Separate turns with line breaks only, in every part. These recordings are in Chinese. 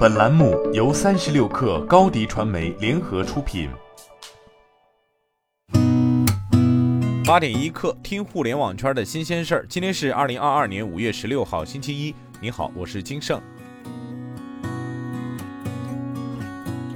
本栏目由三十六氪高低传媒联合出品。
八点一刻，听互联网圈的新鲜事儿。今天是二零二二年五月十六号，星期一。你好，我是金盛。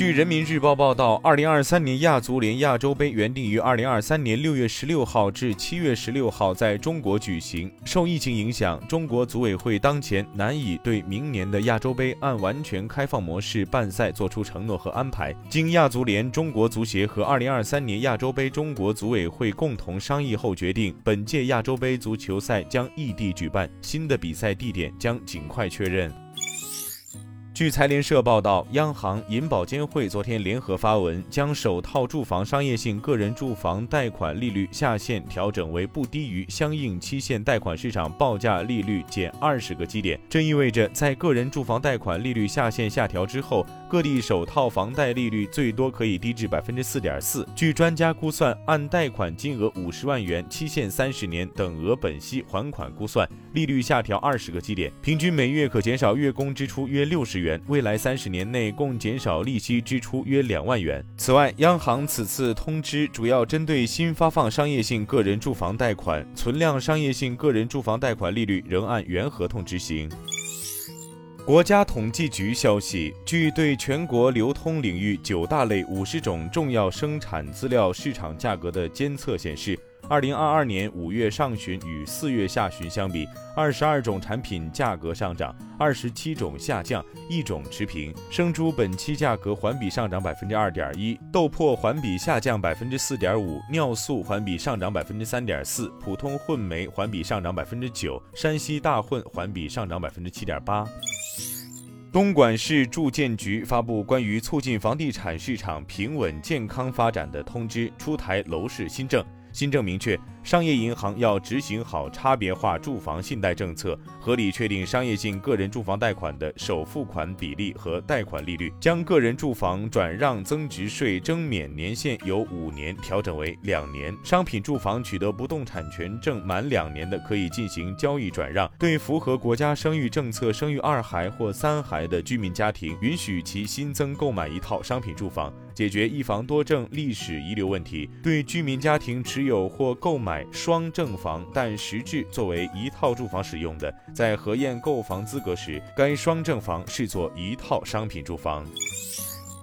据人民日报报道，二零二三年亚足联亚洲杯原定于二零二三年六月十六号至七月十六号在中国举行。受疫情影响，中国组委会当前难以对明年的亚洲杯按完全开放模式办赛作出承诺和安排。经亚足联、中国足协和二零二三年亚洲杯中国组委会共同商议后决定，本届亚洲杯足球赛将异地举办，新的比赛地点将尽快确认。据财联社报道，央行、银保监会昨天联合发文，将首套住房商业性个人住房贷款利率下限调整为不低于相应期限贷款市场报价利率减二十个基点。这意味着，在个人住房贷款利率下限下调之后，各地首套房贷利率最多可以低至百分之四点四。据专家估算，按贷款金额五十万元、期限三十年等额本息还款估算，利率下调二十个基点，平均每月可减少月供支出约六十元。未来三十年内共减少利息支出约两万元。此外，央行此次通知主要针对新发放商业性个人住房贷款，存量商业性个人住房贷款利率仍按原合同执行。国家统计局消息，据对全国流通领域九大类五十种重要生产资料市场价格的监测显示。二零二二年五月上旬与四月下旬相比，二十二种产品价格上涨，二十七种下降，一种持平。生猪本期价格环比上涨百分之二点一，豆粕环比下降百分之四点五，尿素环比上涨百分之三点四，普通混煤环比上涨百分之九，山西大混环比上涨百分之七点八。东莞市住建局发布关于促进房地产市场平稳健康发展的通知，出台楼市新政。新政明确。商业银行要执行好差别化住房信贷政策，合理确定商业性个人住房贷款的首付款比例和贷款利率，将个人住房转让增值税征免年限由五年调整为两年。商品住房取得不动产权证满两年的，可以进行交易转让。对符合国家生育政策生育二孩或三孩的居民家庭，允许其新增购买一套商品住房，解决一房多证历史遗留问题。对居民家庭持有或购买双证房，但实质作为一套住房使用的，在核验购房资格时，该双证房视作一套商品住房。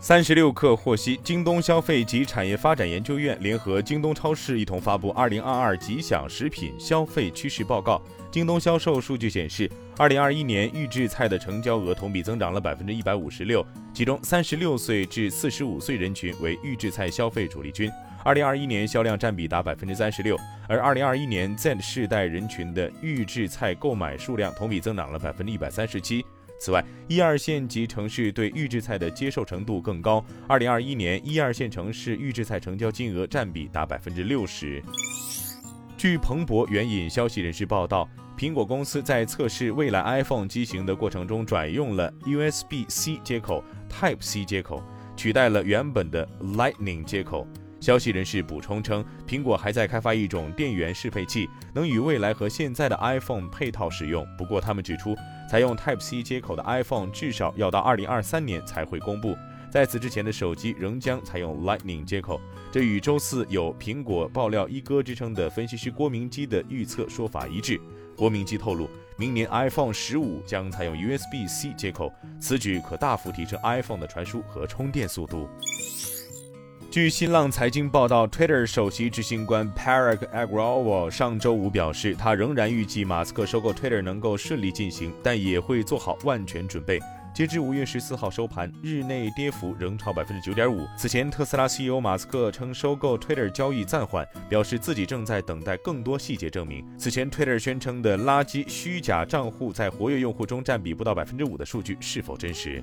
三十六氪获悉，京东消费及产业发展研究院联合京东超市一同发布《二零二二吉祥食品消费趋势报告》。京东销售数据显示，二零二一年预制菜的成交额同比增长了百分之一百五十六，其中三十六岁至四十五岁人群为预制菜消费主力军。二零二一年销量占比达百分之三十六，而二零二一年 Z 世代人群的预制菜购买数量同比增长了百分之一百三十七。此外，一二线及城市对预制菜的接受程度更高。二零二一年一二线城市预制菜成交金额占比达百分之六十。据彭博援引消息人士报道，苹果公司在测试未来 iPhone 机型的过程中，转用了 USB-C 接口 Type-C 接口，取代了原本的 Lightning 接口。消息人士补充称，苹果还在开发一种电源适配器，能与未来和现在的 iPhone 配套使用。不过，他们指出，采用 Type-C 接口的 iPhone 至少要到2023年才会公布。在此之前的手机仍将采用 Lightning 接口。这与周四有苹果爆料一哥之称的分析师郭明基的预测说法一致。郭明基透露，明年 iPhone 15将采用 USB-C 接口，此举可大幅提升 iPhone 的传输和充电速度。据新浪财经报道，Twitter 首席执行官 Parag Agrawal 上周五表示，他仍然预计马斯克收购 Twitter 能够顺利进行，但也会做好万全准备。截至五月十四号收盘，日内跌幅仍超百分之九点五。此前，特斯拉 CEO 马斯克称收购 Twitter 交易暂缓，表示自己正在等待更多细节证明。此前，Twitter 宣称的垃圾虚假账户在活跃用户中占比不到百分之五的数据是否真实？